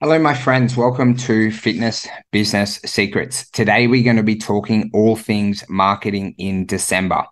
Hello, my friends. Welcome to Fitness Business Secrets. Today, we're going to be talking all things marketing in December.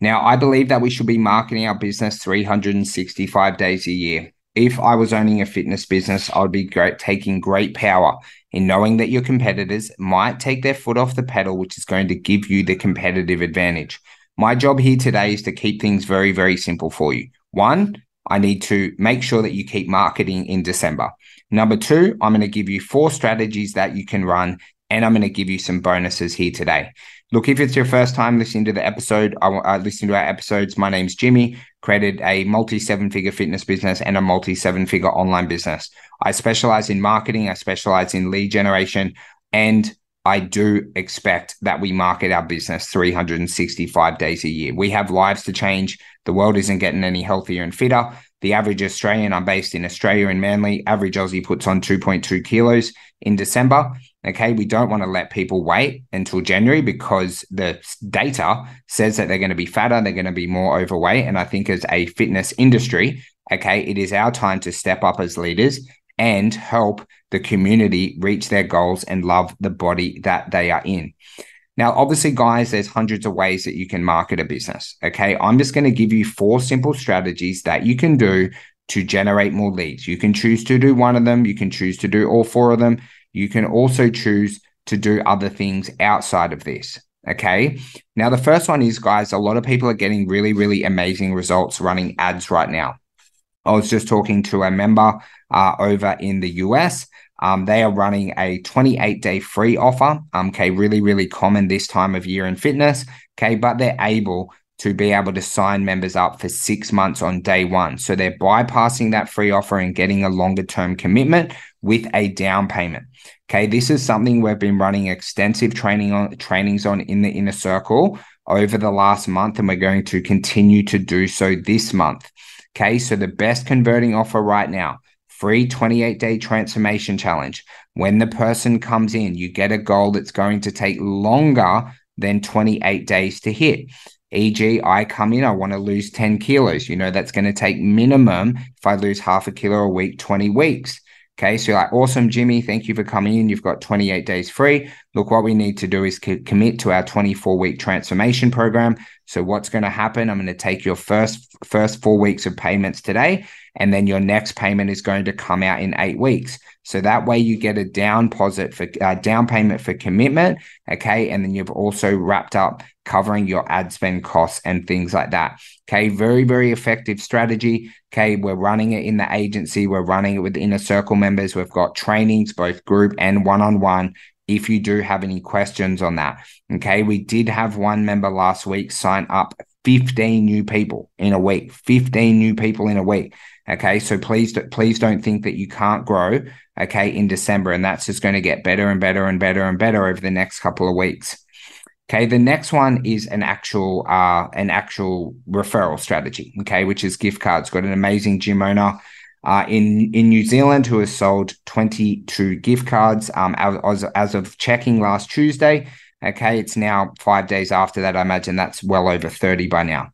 Now, I believe that we should be marketing our business 365 days a year. If I was owning a fitness business, I would be great, taking great power in knowing that your competitors might take their foot off the pedal, which is going to give you the competitive advantage. My job here today is to keep things very, very simple for you. One, I need to make sure that you keep marketing in December. Number two, I'm going to give you four strategies that you can run, and I'm going to give you some bonuses here today. Look, if it's your first time listening to the episode, I uh, listening to our episodes. My name's Jimi. Created a multi seven figure fitness business and a multi seven figure online business. I specialize in marketing. I specialize in lead generation, and I do expect that we market our business 365 days a year. We have lives to change. The world isn't getting any healthier and fitter. The average Australian, I'm based in Australia in Manly, average Aussie puts on 2.2 kilos in December. Okay, we don't want to let people wait until January because the data says that they're going to be fatter, they're going to be more overweight. And I think as a fitness industry, okay, it is our time to step up as leaders and help the community reach their goals and love the body that they are in. Now, obviously, guys, there's hundreds of ways that you can market a business. Okay. I'm just going to give you four simple strategies that you can do to generate more leads. You can choose to do one of them, you can choose to do all four of them. You can also choose to do other things outside of this. Okay. Now, the first one is, guys, a lot of people are getting really, really amazing results running ads right now. I was just talking to a member uh, over in the US um, they are running a 28 day free offer. Um, okay, really, really common this time of year in fitness. Okay, but they're able to be able to sign members up for six months on day one. So they're bypassing that free offer and getting a longer term commitment with a down payment. Okay, this is something we've been running extensive training on trainings on in the inner circle over the last month, and we're going to continue to do so this month. Okay, so the best converting offer right now free 28 day transformation challenge. When the person comes in, you get a goal that's going to take longer than 28 days to hit. E.g., I come in, I want to lose 10 kilos. You know, that's going to take minimum, if I lose half a kilo a week, 20 weeks. Okay, so you're like, awesome, Jimi. Thank you for coming in. You've got 28 days free. Look, what we need to do is co- commit to our 24 week transformation program. So, what's going to happen? I'm going to take your first first four weeks of payments today, and then your next payment is going to come out in eight weeks. So that way you get a down deposit for uh, down payment for commitment, okay, and then you've also wrapped up covering your ad spend costs and things like that. Okay, very very effective strategy. Okay, we're running it in the agency, we're running it with inner circle members. We've got trainings both group and one on one if you do have any questions on that. Okay, we did have one member last week sign up 15 new people in a week, 15 new people in a week. Okay. So please, please don't think that you can't grow. Okay. In December. And that's just going to get better and better and better and better over the next couple of weeks. Okay. The next one is an actual, uh, an actual referral strategy. Okay. Which is gift cards. Got an amazing gym owner. Uh, in in New Zealand, who has sold 22 gift cards um, as, as of checking last Tuesday. Okay, it's now five days after that. I imagine that's well over 30 by now.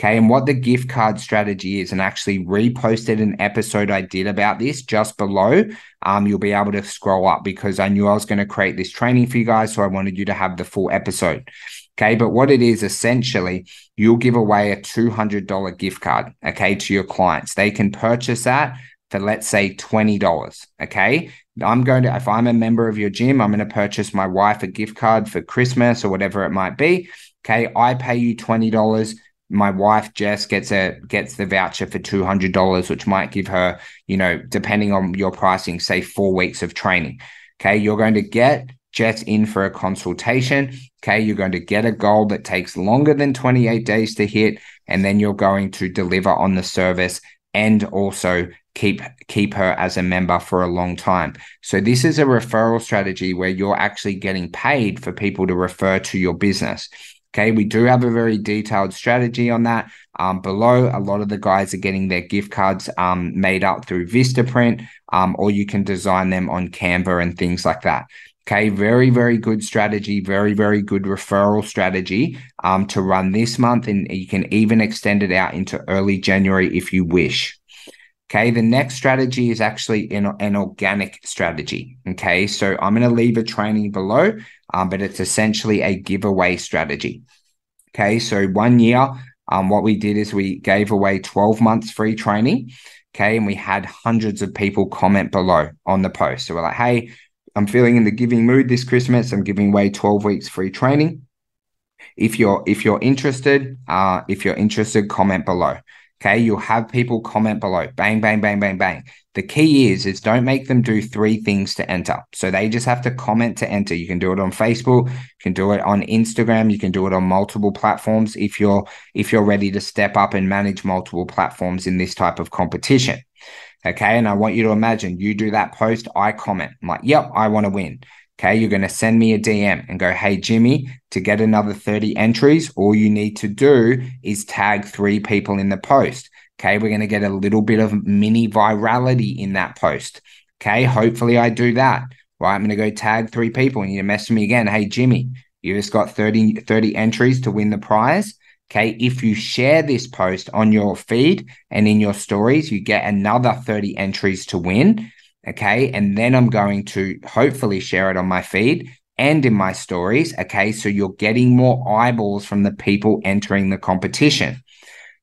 Okay, and what the gift card strategy is, and actually reposted an episode I did about this just below. Um, you'll be able to scroll up because I knew I was going to create this training for you guys, so I wanted you to have the full episode. Okay, but what it is essentially, you'll give away a $200 gift card, okay, to your clients. They can purchase that for let's say $20. Okay. I'm going to, if I'm a member of your gym, I'm going to purchase my wife a gift card for Christmas or whatever it might be. Okay. I pay you $20. My wife Jess gets a gets the voucher for two hundred dollars, which might give her, you know, depending on your pricing, say four weeks of training. Okay, you're going to get Jess in for a consultation. Okay, you're going to get a goal that takes longer than 28 days to hit, and then you're going to deliver on the service and also keep keep her as a member for a long time. So this is a referral strategy where you're actually getting paid for people to refer to your business. Okay, we do have a very detailed strategy on that. Um, below, a lot of the guys are getting their gift cards um, made up through Vistaprint, um, or you can design them on Canva and things like that. Okay, very, very good strategy, very, very good referral strategy um, to run this month. And you can even extend it out into early January if you wish. Okay. The next strategy is actually an, an organic strategy. Okay. So I'm going to leave a training below, um, but it's essentially a giveaway strategy. Okay. So one year, um, what we did is we gave away 12 months free training. Okay. And we had hundreds of people comment below on the post. So we're like, hey, I'm feeling in the giving mood this Christmas. I'm giving away 12 weeks free training. If you're if you're interested, uh, if you're interested, comment below. Okay, you'll have people comment below. Bang, bang, bang, bang, bang. The key is is don't make them do three things to enter. So they just have to comment to enter. You can do it on Facebook, you can do it on Instagram, you can do it on multiple platforms if you're if you're ready to step up and manage multiple platforms in this type of competition. Okay, and I want you to imagine you do that post, I comment. I'm like, "Yep, I want to win." Okay, you're going to send me a DM and go, Hey, Jimi, to get another 30 entries, all you need to do is tag three people in the post. Okay, we're going to get a little bit of mini virality in that post. Okay, hopefully I do that. Right, I'm going to go tag three people and you message me again. Hey, Jimi, you just got 30, 30 entries to win the prize. Okay, if you share this post on your feed and in your stories, you get another 30 entries to win. Okay. And then I'm going to hopefully share it on my feed and in my stories. Okay. So you're getting more eyeballs from the people entering the competition.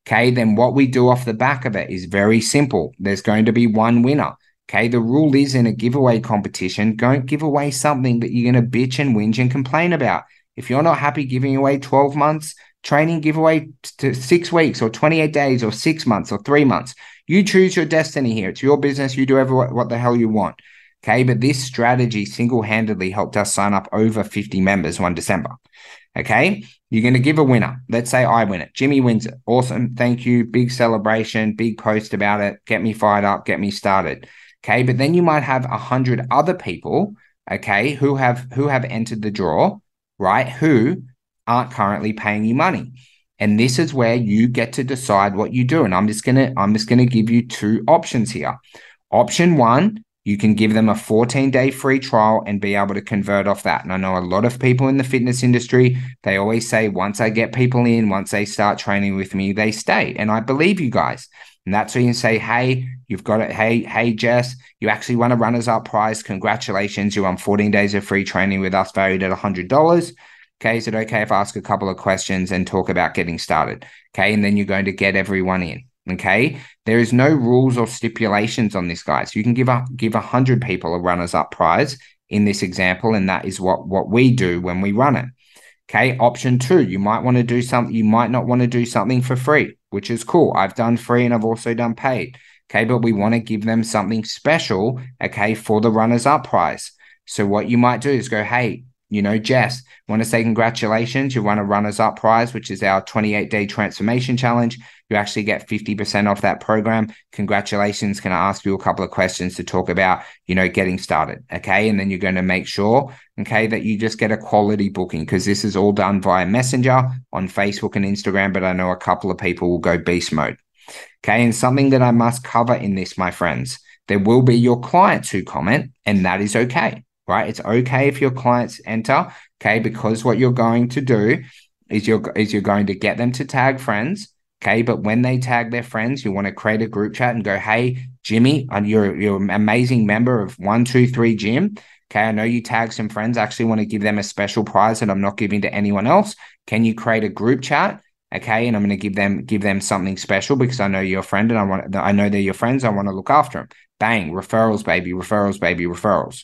Okay. Then what we do off the back of it is very simple. There's going to be one winner. Okay. The rule is in a giveaway competition, don't give away something that you're going to bitch and whinge and complain about. If you're not happy giving away 12 months training giveaway to six weeks or 28 days or six months or three months, you choose your destiny here. It's your business. You do ever what the hell you want. Okay. But this strategy single handedly helped us sign up over 50 members one December. Okay. You're going to give a winner. Let's say I win it. Jimi wins it. Awesome. Thank you. Big celebration, big post about it. Get me fired up, get me started. Okay. But then you might have a hundred other people, okay, who have who have entered the draw, right? Who aren't currently paying you money. And this is where you get to decide what you do. And I'm just gonna I'm just gonna give you two options here. Option one, you can give them a 14 day free trial and be able to convert off that. And I know a lot of people in the fitness industry, they always say, once I get people in, once they start training with me, they stay. And I believe you guys. And that's where you can say, hey, you've got it. Hey, hey, Jess, you actually won a runners up prize. Congratulations. You won 14 days of free training with us valued at $100. Okay, is it okay if I ask a couple of questions and talk about getting started? Okay, and then you're going to get everyone in. Okay, there is no rules or stipulations on this, guys. You can give up give a hundred people a runners up prize in this example, and that is what what we do when we run it. Okay, option two, you might want to do something. You might not want to do something for free, which is cool. I've done free and I've also done paid. Okay, but we want to give them something special. Okay, for the runners up prize. So what you might do is go, hey, you know, Jess, want to say congratulations. You won a runners up prize, which is our 28 day transformation challenge. You actually get 50% off that program. Congratulations. Can I ask you a couple of questions to talk about, you know, getting started? Okay. And then you're going to make sure, okay, that you just get a quality booking because this is all done via Messenger on Facebook and Instagram. But I know a couple of people will go beast mode. Okay. And something that I must cover in this, my friends, there will be your clients who comment, and that is okay right? It's okay if your clients enter, okay, because what you're going to do is you're is you're going to get them to tag friends, okay. But when they tag their friends, you want to create a group chat and go, "Hey, Jimi, you're you're an amazing member of One Two Three Gym." Okay, I know you tag some friends. I actually want to give them a special prize that I'm not giving to anyone else. Can you create a group chat? Okay, and I'm going to give them give them something special because I know you're a friend and I want I know they're your friends. I want to look after them. Bang, referrals, baby, referrals, baby, referrals.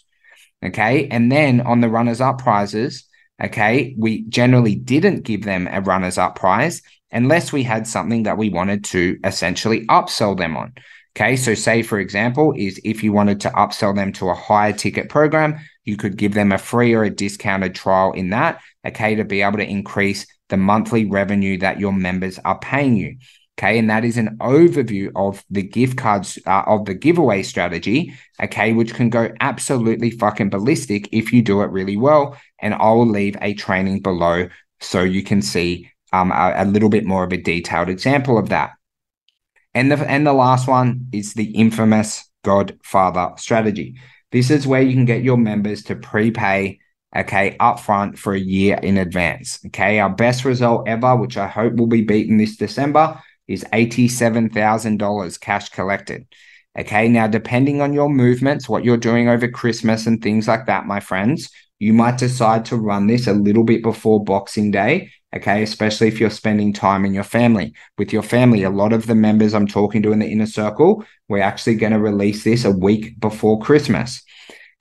Okay. And then on the runners up prizes, okay, we generally didn't give them a runners up prize unless we had something that we wanted to essentially upsell them on. Okay. So, say, for example, is if you wanted to upsell them to a higher ticket program, you could give them a free or a discounted trial in that, okay, to be able to increase the monthly revenue that your members are paying you. Okay. And that is an overview of the gift cards uh, of the giveaway strategy. Okay. Which can go absolutely fucking ballistic if you do it really well. And I will leave a training below so you can see um, a, a little bit more of a detailed example of that. And the, and the last one is the infamous Godfather strategy. This is where you can get your members to prepay okay, upfront for a year in advance. Okay, our best result ever, which I hope will be beaten this December, is $87,000 cash collected. Okay. Now, depending on your movements, what you're doing over Christmas and things like that, my friends, you might decide to run this a little bit before Boxing Day. Okay. Especially if you're spending time in your family. With your family, a lot of the members I'm talking to in the inner circle, we're actually going to release this a week before Christmas.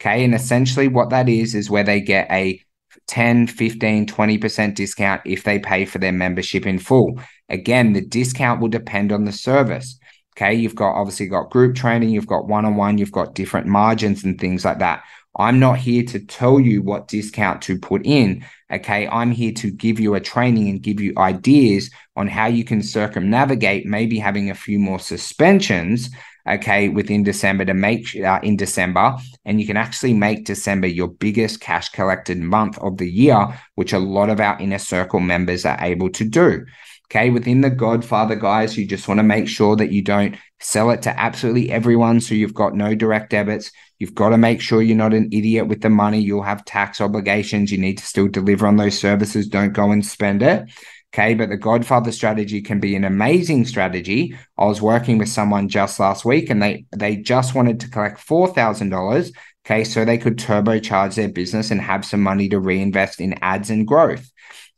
Okay. And essentially, what that is, is where they get a 10, 15, 20% discount if they pay for their membership in full. Again, the discount will depend on the service. Okay. You've got obviously got group training, you've got one on one, you've got different margins and things like that. I'm not here to tell you what discount to put in. Okay. I'm here to give you a training and give you ideas on how you can circumnavigate maybe having a few more suspensions okay, within December to make uh, in December. And you can actually make December your biggest cash collected month of the year, which a lot of our inner circle members are able to do. Okay, within the Godfather guys, you just want to make sure that you don't sell it to absolutely everyone. So you've got no direct debits. You've got to make sure you're not an idiot with the money. You'll have tax obligations. You need to still deliver on those services. Don't go and spend it. Okay. But the Godfather strategy can be an amazing strategy. I was working with someone just last week and they, they just wanted to collect $4,000. Okay. So they could turbocharge their business and have some money to reinvest in ads and growth.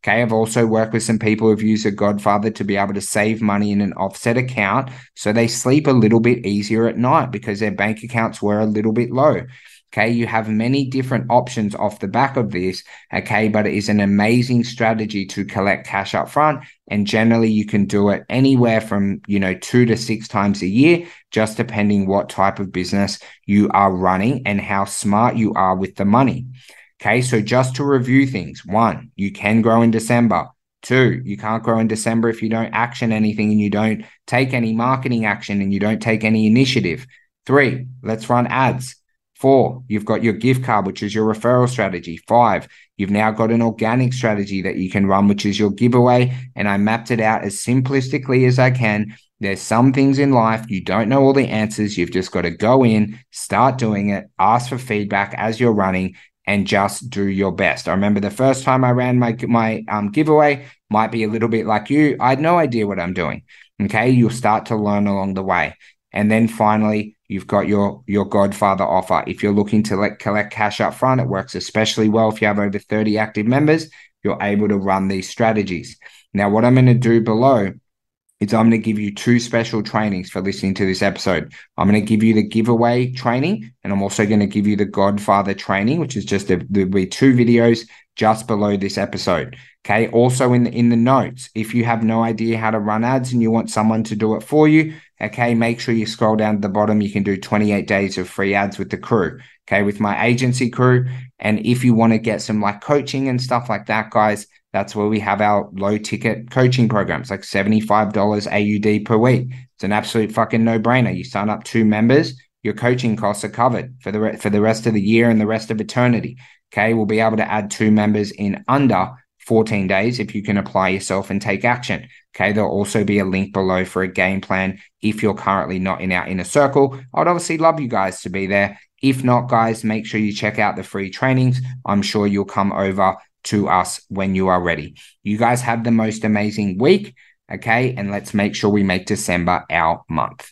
Okay, I've also worked with some people who've used a Godfather to be able to save money in an offset account so they sleep a little bit easier at night because their bank accounts were a little bit low. Okay, you have many different options off the back of this. Okay, but it is an amazing strategy to collect cash up front. And generally, you can do it anywhere from, you know, two to six times a year, just depending what type of business you are running and how smart you are with the money. Okay, so just to review things one, you can grow in December. Two, you can't grow in December if you don't action anything and you don't take any marketing action and you don't take any initiative. Three, let's run ads. Four, you've got your gift card, which is your referral strategy. Five, you've now got an organic strategy that you can run, which is your giveaway. And I mapped it out as simplistically as I can. There's some things in life you don't know all the answers. You've just got to go in, start doing it, ask for feedback as you're running, and just do your best. I remember the first time I ran my my um, giveaway might be a little bit like you. I had no idea what I'm doing. Okay, you'll start to learn along the way. And then finally, you've got your your Godfather offer. If you're looking to let, collect cash up front, it works especially well if you have over 30 active members. You're able to run these strategies. Now, what I'm going to do below is I'm going to give you two special trainings for listening to this episode. I'm going to give you the giveaway training, and I'm also going to give you the Godfather training, which is just a, there'll be two videos just below this episode. Okay. Also in the in the notes, if you have no idea how to run ads and you want someone to do it for you, okay, make sure you scroll down to the bottom. You can do 28 days of free ads with the crew. Okay, with my agency crew. And if you want to get some like coaching and stuff like that, guys, that's where we have our low ticket coaching programs, like $75 AUD per week. It's an absolute fucking no brainer. You sign up two members, your coaching costs are covered for the re- for the rest of the year and the rest of eternity. Okay, we'll be able to add two members in under 14 days if you can apply yourself and take action. Okay, there'll also be a link below for a game plan if you're currently not in our inner circle. I'd obviously love you guys to be there. If not, guys, make sure you check out the free trainings. I'm sure you'll come over to us when you are ready. You guys have the most amazing week. Okay, and let's make sure we make December our month.